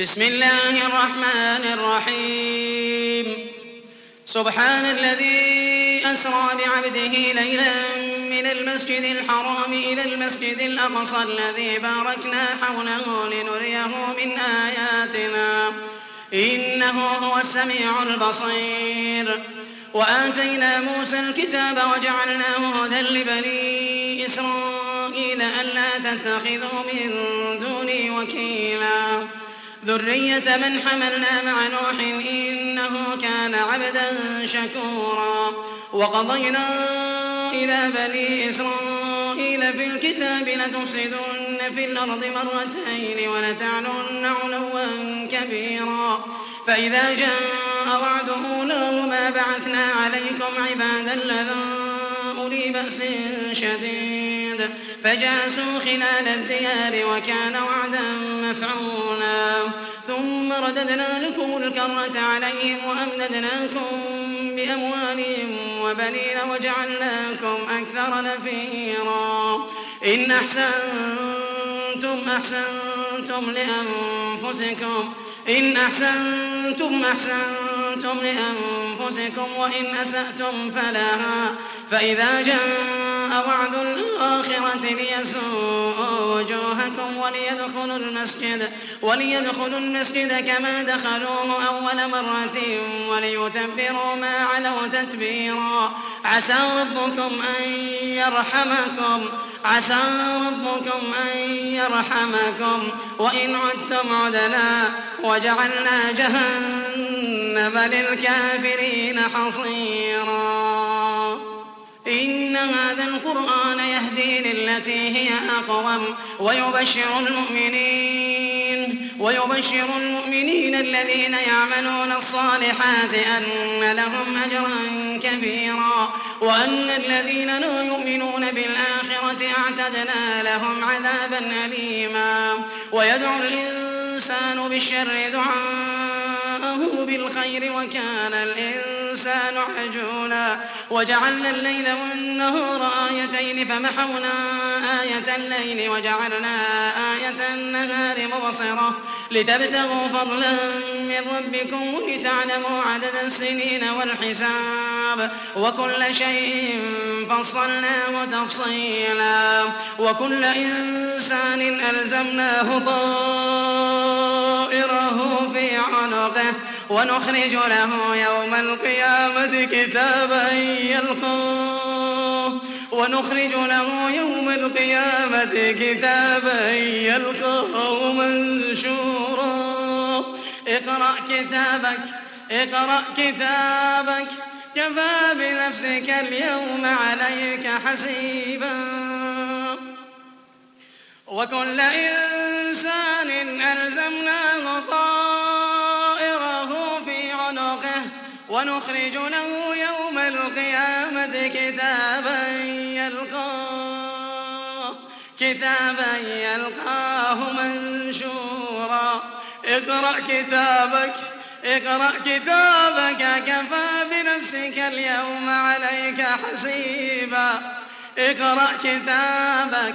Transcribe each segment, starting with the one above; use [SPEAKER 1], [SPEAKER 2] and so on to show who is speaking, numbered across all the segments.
[SPEAKER 1] بسم الله الرحمن الرحيم. سبحان الذي أسرى بعبده ليلا من المسجد الحرام إلى المسجد الأقصى الذي باركنا حوله لنريه من آياتنا. إنه هو السميع البصير. وآتينا موسى الكتاب وجعلناه هدى لبني إسرائيل ألا تتخذوا من دوني وكيلا. ذرية من حملنا مع نوح إنه كان عبدا شكورا. وقضينا إلى بني إسرائيل في الكتاب لتفسدن في الأرض مرتين ولتعلن علوا كبيرا. فإذا جاء وعد أولاهما بعثنا عليكم عبادا لنا أولي بأس شديد. فجاسوا خلال الديار وكان وعدا مفعولا. ثم رددنا لكم الكرة عليهم وأمددناكم بأموال وبنين وجعلناكم أكثر نفيرا. إن أحسنتم أحسنتم لأنفسكم. إن أحسنتم أحسنتم لأنفسكم. وإن أسأتم فلها فإذا جاء وعد الآخرة ليسوءوا وجوهكم وليدخلوا المسجد وليدخلوا المسجد كما دخلوه أول مرة وليتبروا ما علوا تتبيرا. عسى ربكم أن يرحمكم عسى ربكم أن يرحمكم. وإن عدتم عدنا وجعلنا جهنم للكافرين حصيرا. إن هذا القرآن يهدي للتي هي أقوم ويبشر المؤمنين ويبشر المؤمنين الذين يعملون الصالحات أن لهم أجرا كبيرا وأن الذين لا يؤمنون بالآخرة أعتدنا لهم عذابا أليما. ويدعو الإنسان بالشر دعاءه بالخير وكان الإنسان عجولا. وجعلنا الليل والنهار آيتين فمحونا آية الليل وجعلنا آية النهار مبصرة. لتبتغوا فضلا من ربكم ولتعلموا عدد السنين والحساب. وكل شيء فصلناه تفصيلا. وكل إنسان ألزمناه طائره في عنقه. ونخرج له يوم القيامة كتابا يلقاه ونخرج له يوم القيامة كتابا يلقاه منشورا. اقرأ كتابك اقرأ كتابك. كفى بنفسك اليوم عليك حسيبا. وكل إنسان ونخرج له يوم القيامة كتابا يلقاه كتابا يلقاه منشورا. اقرأ كتابك اقرأ كتابك كفى بنفسك اليوم عليك حسيبا. اقرأ كتابك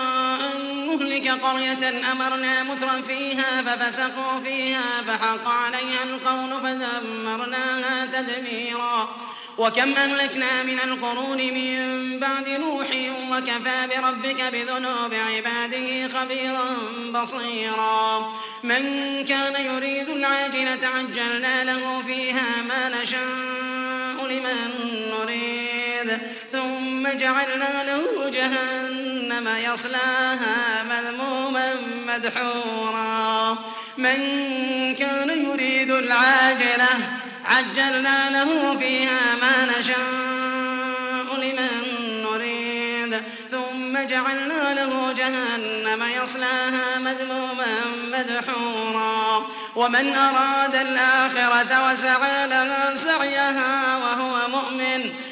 [SPEAKER 1] نهلك قرية أمرنا متر فيها ففسقوا فيها فحق عليها القول فدمرناها تدميرا. وكم أهلكنا من القرون من بعد نوح وكفى بربك بذنوب عباده خبيرا بصيرا. من كان يريد العاجلة عجلنا له فيها ما نشاء لمن نريد. ثم جعلنا له جهنم يصلاها مذموما مدحورا. من كان يريد العاجلة عجلنا له فيها ما نشاء لمن نريد. ثم جعلنا له جهنم يصلاها مذموما مدحورا. ومن أراد الآخرة وسعى لها سعيها وهو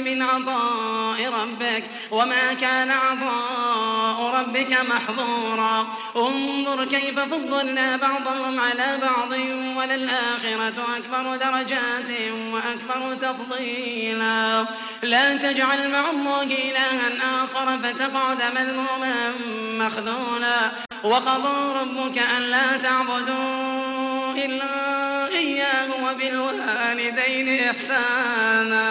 [SPEAKER 1] من عطاء ربك وما كان عطاء ربك محظورا. انظر كيف فضلنا بعضهم على بعض وللآخرة أكبر درجات وأكبر تفضيلا. لا تجعل مع الله إلها آخر فتقعد مذموما مخذولا. وقضى ربك ألا تعبدوا إلا إياه وبالوالدين إحسانا.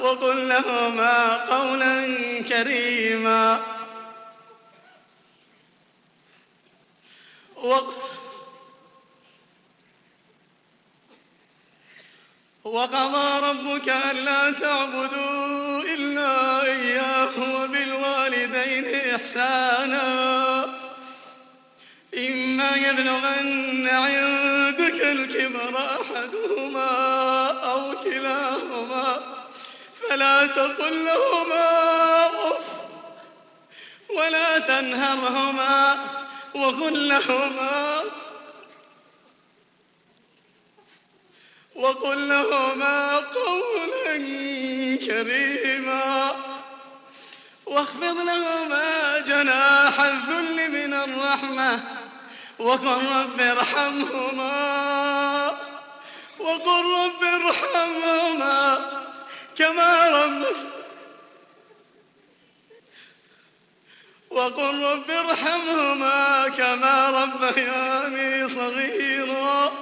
[SPEAKER 1] وقل لهما قولا كريما. وقضى ربك ألا تعبدوا إلا إياه وبالوالدين إحسانا. إما يبلغن عندك الكبر أحدهما أو كلاهما. فلا تقل لهما أف ولا تنهرهما وقل لهما وقل لهما قولا كريما واخفض لهما جناح الذل من الرحمة وقل رب ارحمهما وقل رب ارحمهما كما رب وقل رب ارحمهما كما ربياني صغيرا.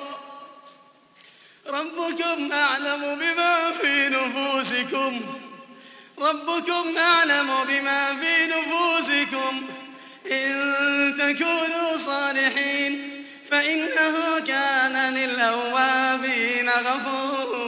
[SPEAKER 1] ربكم أعلم بما في نفوسكم. ربكم أعلم بما في نفوسكم. إن تكونوا صالحين فإنه كان للأوابين غفورا.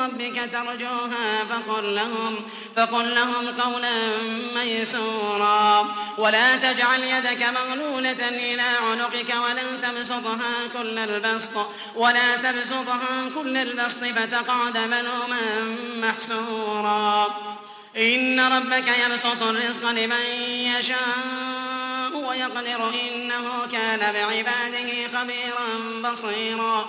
[SPEAKER 1] ربك ترجوها فقل لهم, فقل لهم قولا ميسورا. ولا تجعل يدك مغلولة إلى عنقك ولا تبسطها كل البسط ولا تبسطها كل البسط فتقعد ملوما محسورا. إن ربك يبسط الرزق لمن يشاء ويقدر إنه كان بعباده خبيرا بصيرا.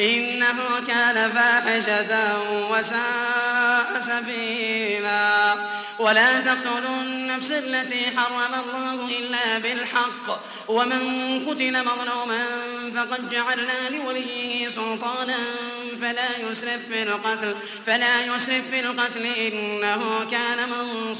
[SPEAKER 1] إنه كان فاحشة وساء سبيلا. ولا تقتلوا النفس التي حرم الله إلا بالحق. ومن قتل مظلوما فقد جعلنا لوليه سلطانا. فلا يسرف في القتل فلا يسرف في القتل. إنه كان منصورا.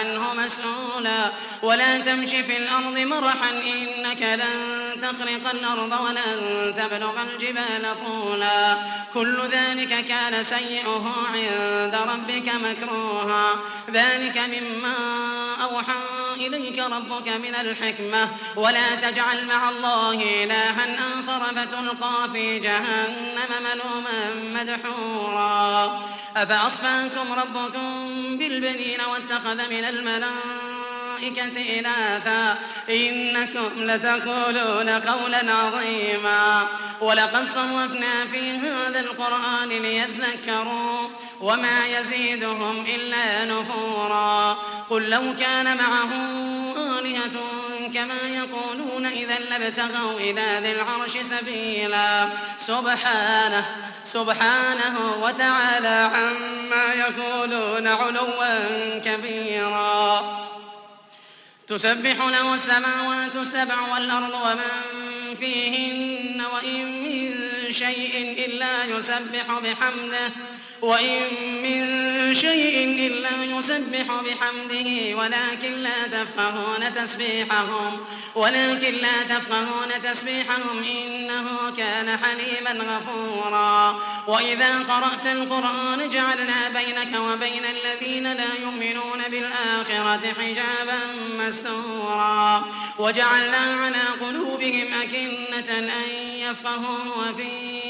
[SPEAKER 1] عنه مسؤولا. ولا تمش في الأرض مرحا إنك لن تخرق الأرض ولن تبلغ الجبال طولا. كل ذلك كان سيئه عند ربك مكروها. ذلك مما أوحى إليك ربك من الحكمة. ولا تجعل مع الله إلها آخر فتلقى في جهنم ملوما مدحورا. أفأصفاكم ربكم بالبنين واتخذ من الملائكة إناثا إنكم لتقولون قولا عظيما ولقد صرفنا في هذا القرآن ليذكروا وما يزيدهم إلا نفورا قل لو كان معه آلهة كما يقولون إذا لابتغوا إلى ذي العرش سبيلا سبحانه سبحانه وتعالى عما يقولون علوا كبيرا تسبح له السماوات السبع والأرض ومن فيهن وإن من شيء إلا يسبح بحمده. وإن من شيء إلا يسبح بحمده ولكن لا تفقهون تسبيحهم ولكن لا تفقهون تسبيحهم إنه كان حليما غفورا. وإذا قرأت القرآن جعلنا بينك وبين الذين لا يؤمنون بالآخرة حجابا مستورا. وجعلنا على قلوبهم أكنة أن يفقهوا وفي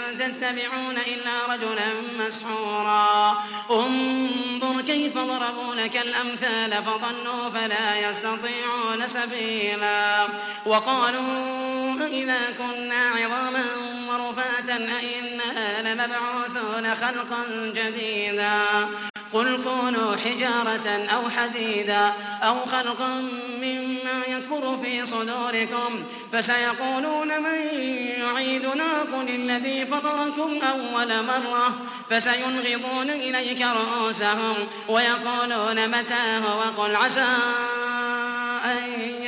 [SPEAKER 1] تتبعون إلا رجلا مسحورا. انظر كيف ضربوا لك الأمثال فضلوا فلا يستطيعون سبيلا. وقالوا إذا كنا عظاما ورفاتا أئنا لمبعوثون خلقا جديدا. قل كونوا حجارة أو حديدا أو خلقا مما يكبر في صدوركم فسيقولون من يعيدنا؟ قل الذي فطركم أول مرة فسينغضون إليك رؤوسهم ويقولون متاه وقل عسى أن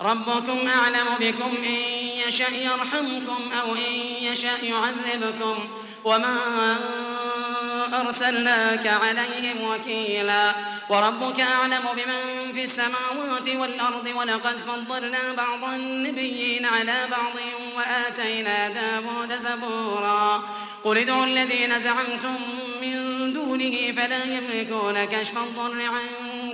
[SPEAKER 1] ربكم أعلم بكم إن يشأ يرحمكم أو إن يشأ يعذبكم وما أرسلناك عليهم وكيلا وربك أعلم بمن في السماوات والأرض ولقد فضلنا بعض النبيين على بعض وآتينا داود زبورا قل ادعوا الذين زعمتم من دونه فلا يملكون كشف الضر عنكم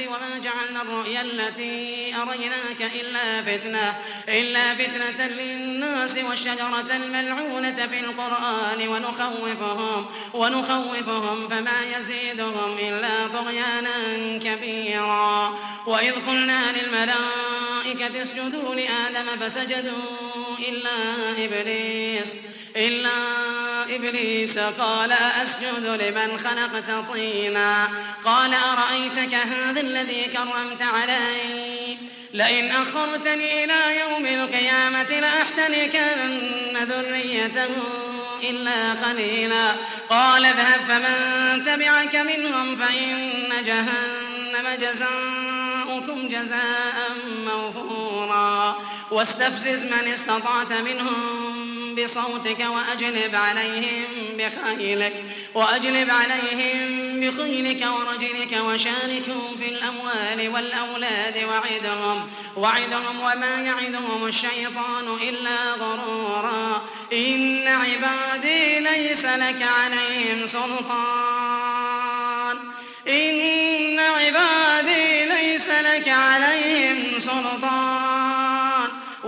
[SPEAKER 1] وما جعلنا الرؤيا التي أريناك إلا فتنة إلا فتنة للناس والشجرة الملعونة في القرآن ونخوفهم ونخوفهم فما يزيدهم إلا طغيانا كبيرا. وإذ قلنا للملائكة اسجدوا لآدم فسجدوا إلا إبليس إلا إبليس قال أسجد لمن خلقت طينا. قال أرأيتك هذا الذي كرمت علي؟ لئن أخرتني إلى يوم القيامة لأحتنكن ذريته إلا قليلا. قال اذهب فمن تبعك منهم فإن جهنم جزاؤكم جزاء موفورا. واستفزز من استطعت منهم بصوتك وأجلب عليهم بخيلك وأجلب عليهم بخيلك ورجلك وشاركهم في الأموال والأولاد وعدهم وعدهم وما يعدهم الشيطان إلا غرورا. إن عبادي ليس لك عليهم سلطان. إن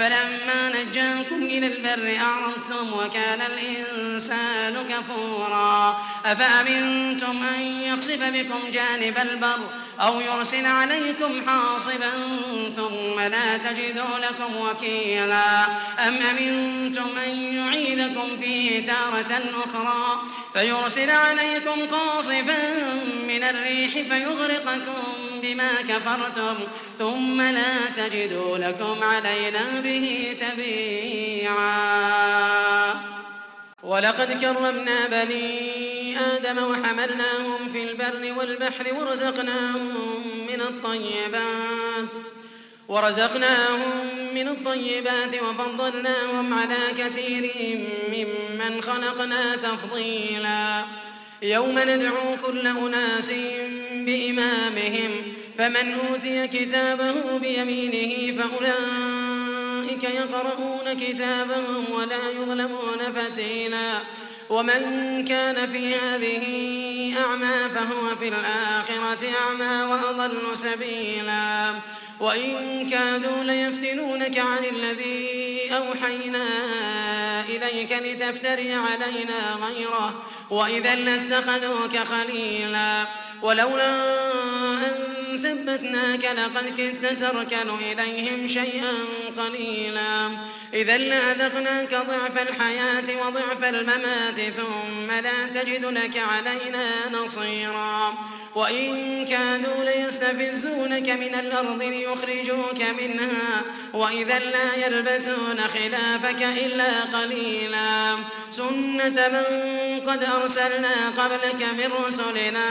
[SPEAKER 1] فلما نجاكم إلى البر أعرضتم وكان الإنسان كفورا. أفأمنتم أن يخسف بكم جانب البر أو يرسل عليكم حاصبا ثم لا تجدوا لكم وكيلا؟ أم أمنتم أن يعيدكم فيه تارة أخرى؟ فيرسل عليكم قاصفا من الريح فيغرقكم بما كفرتم ثم لا تجدوا لكم علينا به تبيعا. ولقد كرمنا بني آدم وحملناهم في البر والبحر ورزقناهم من الطيبات. ورزقناهم من الطيبات وفضلناهم على كثير ممن خلقنا تفضيلا. يوم ندعو كل أناس بإمامهم فمن أوتي كتابه بيمينه فأولئك يقرؤون كتابهم ولا يظلمون فتيلا. ومن كان في هذه أعمى فهو في الآخرة أعمى وأضل سبيلا. وإن كادوا ليفتنونك عن الذي أوحينا إليك لتفتري علينا غيره وإذا لاتخذوك خليلا. ولولا أن ثبتناك لقد كدت تركن إليهم شيئا قليلا. إذا لأذقناك ضعف الحياة وضعف الممات ثم لا تجد لك علينا نصيرا. وإن كانوا ليستفزونك من الأرض ليخرجوك منها وإذا لا يلبثون خلافك إلا قليلا. سنة من قد أرسلنا قبلك من رسلنا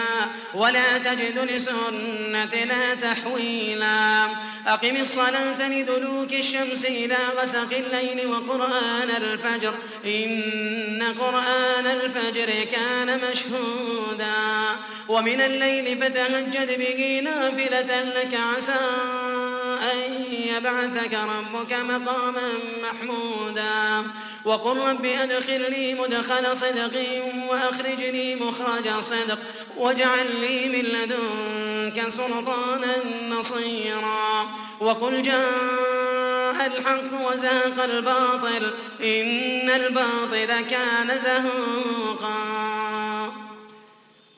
[SPEAKER 1] ولا تجد لسنتنا تحويلا. أقم الصلاة لدلوك الشمس إلى غسق الليل وقرآن الفجر إن قرآن الفجر كان مشهودا. ومن الليل فتهجد به نافلة لك عسى أن يبعثك ربك مقاما محمودا وقل رب أدخلني مدخل صدق وأخرجني مخرج صدق واجعل لي من لدنك سلطانا نصيرا وقل جاء الحق وزاق الباطل إن الباطل كان زهوقا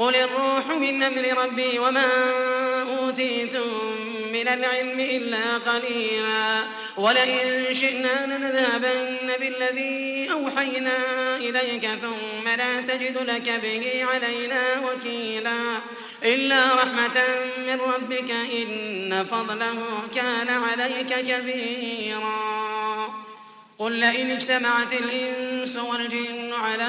[SPEAKER 1] قل الروح من أمر ربي وما أوتيتم من العلم إلا قليلا ولئن شئنا لنذهبن بالذي أوحينا إليك ثم لا تجد لك به علينا وكيلا إلا رحمة من ربك إن فضله كان عليك كبيرا قل لئن اجتمعت الإنس والجن على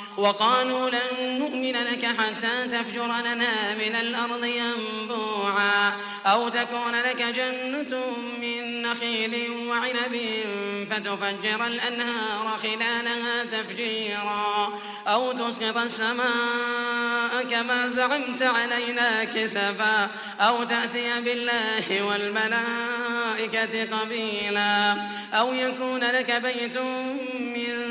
[SPEAKER 1] وقالوا لن نؤمن لك حتى تفجر لنا من الأرض ينبوعا أو تكون لك جنة من نخيل وعنب فتفجر الأنهار خلالها تفجيرا أو تسقط السماء كما زعمت علينا كسفا أو تأتي بالله والملائكة قبيلا أو يكون لك بيت من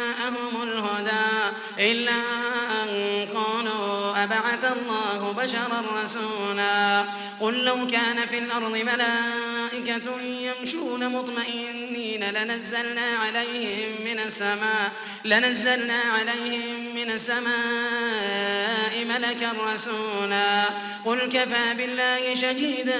[SPEAKER 1] جاءهم الهدى إلا أن قالوا أبعث الله بشرا رسولا قل لو كان في الأرض ملائكة يمشون مطمئنين لنزلنا عليهم من السماء لنزلنا عليهم من السماء ملكا رسولا قل كفى بالله شهيدا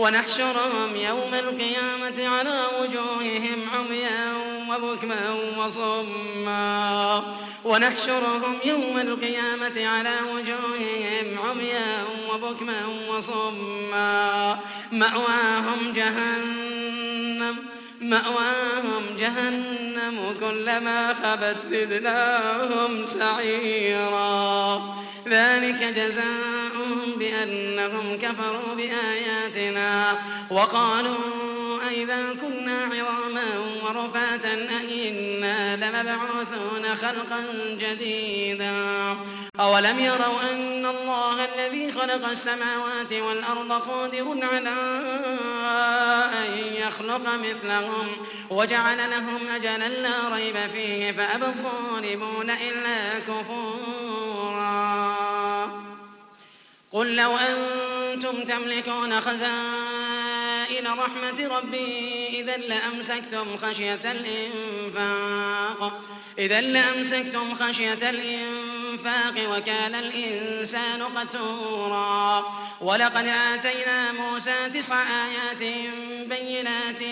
[SPEAKER 1] ونحشرهم يوم القيامة على وجوههم عميا وبكما وصما. ونحشرهم يوم القيامة على وجوههم عميا وبكما وصما. مأواهم جهنم مأواهم جهنم كلما خبت زدناهم سعيرا. ذلك جزاؤهم بأنهم كفروا بآياتنا وقالوا أئذا كنا عظاما ورفاتا أئنا لمبعوثون خلقا جديدا أولم يروا أن الله الذي خلق السماوات والأرض قادر على أن يخلق مثلهم وجعل لهم أجلا لا ريب فيه فأبى الظالمون إلا كفورا قل لو أنتم تملكون خزائن رحمة ربي إذا لأمسكتم خشية الإنفاق إذا لأمسكتم خشية الإنفاق وكان الإنسان قتورا. ولقد آتينا موسى تسع آيات بينات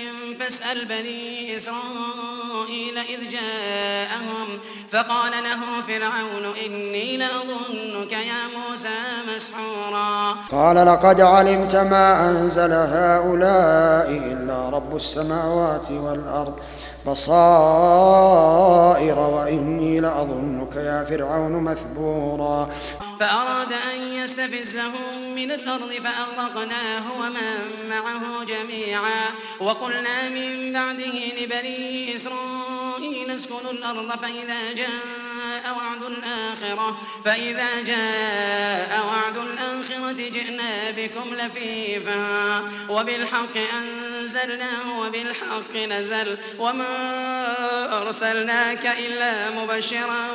[SPEAKER 1] فاسأل بني إسرائيل إذ جاءهم فقال له فرعون إني لأظنك يا موسى مسحورا.
[SPEAKER 2] قال لقد علمت ما أنزل هؤلاء إلا رب السماوات والأرض. بصائر وإني لأظنك يا فرعون مثبورا.
[SPEAKER 1] فأراد أن يستفزهم من الأرض فأغرقناه ومن معه جميعا. وقلنا من بعده لبني إسرائيل اسكنوا الأرض فإذا جاء الآخرة. فإذا جاء وعد الآخرة جئنا بكم لفيفا. وبالحق أنزلناه وبالحق نزل. وما أرسلناك إلا مبشرا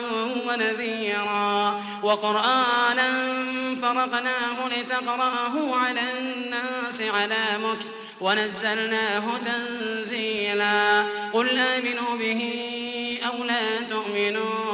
[SPEAKER 1] ونذيرا. وقرآنا فرقناه لتقرأه على الناس على مكث. ونزلناه تنزيلا. قل آمنوا به أو لا تؤمنوا.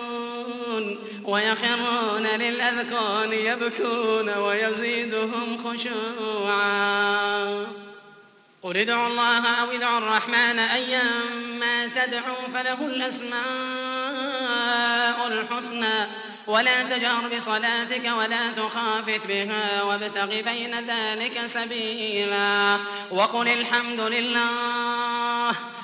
[SPEAKER 1] يبكون ويخرون للأذقان يبكون ويزيدهم خشوعا. قل ادعوا الله أو ادعوا الرحمن أيما تدعوا فله الأسماء الحسنى. ولا تجهر بصلاتك ولا تخافت بها وابتغ بين ذلك سبيلا. وقل الحمد لله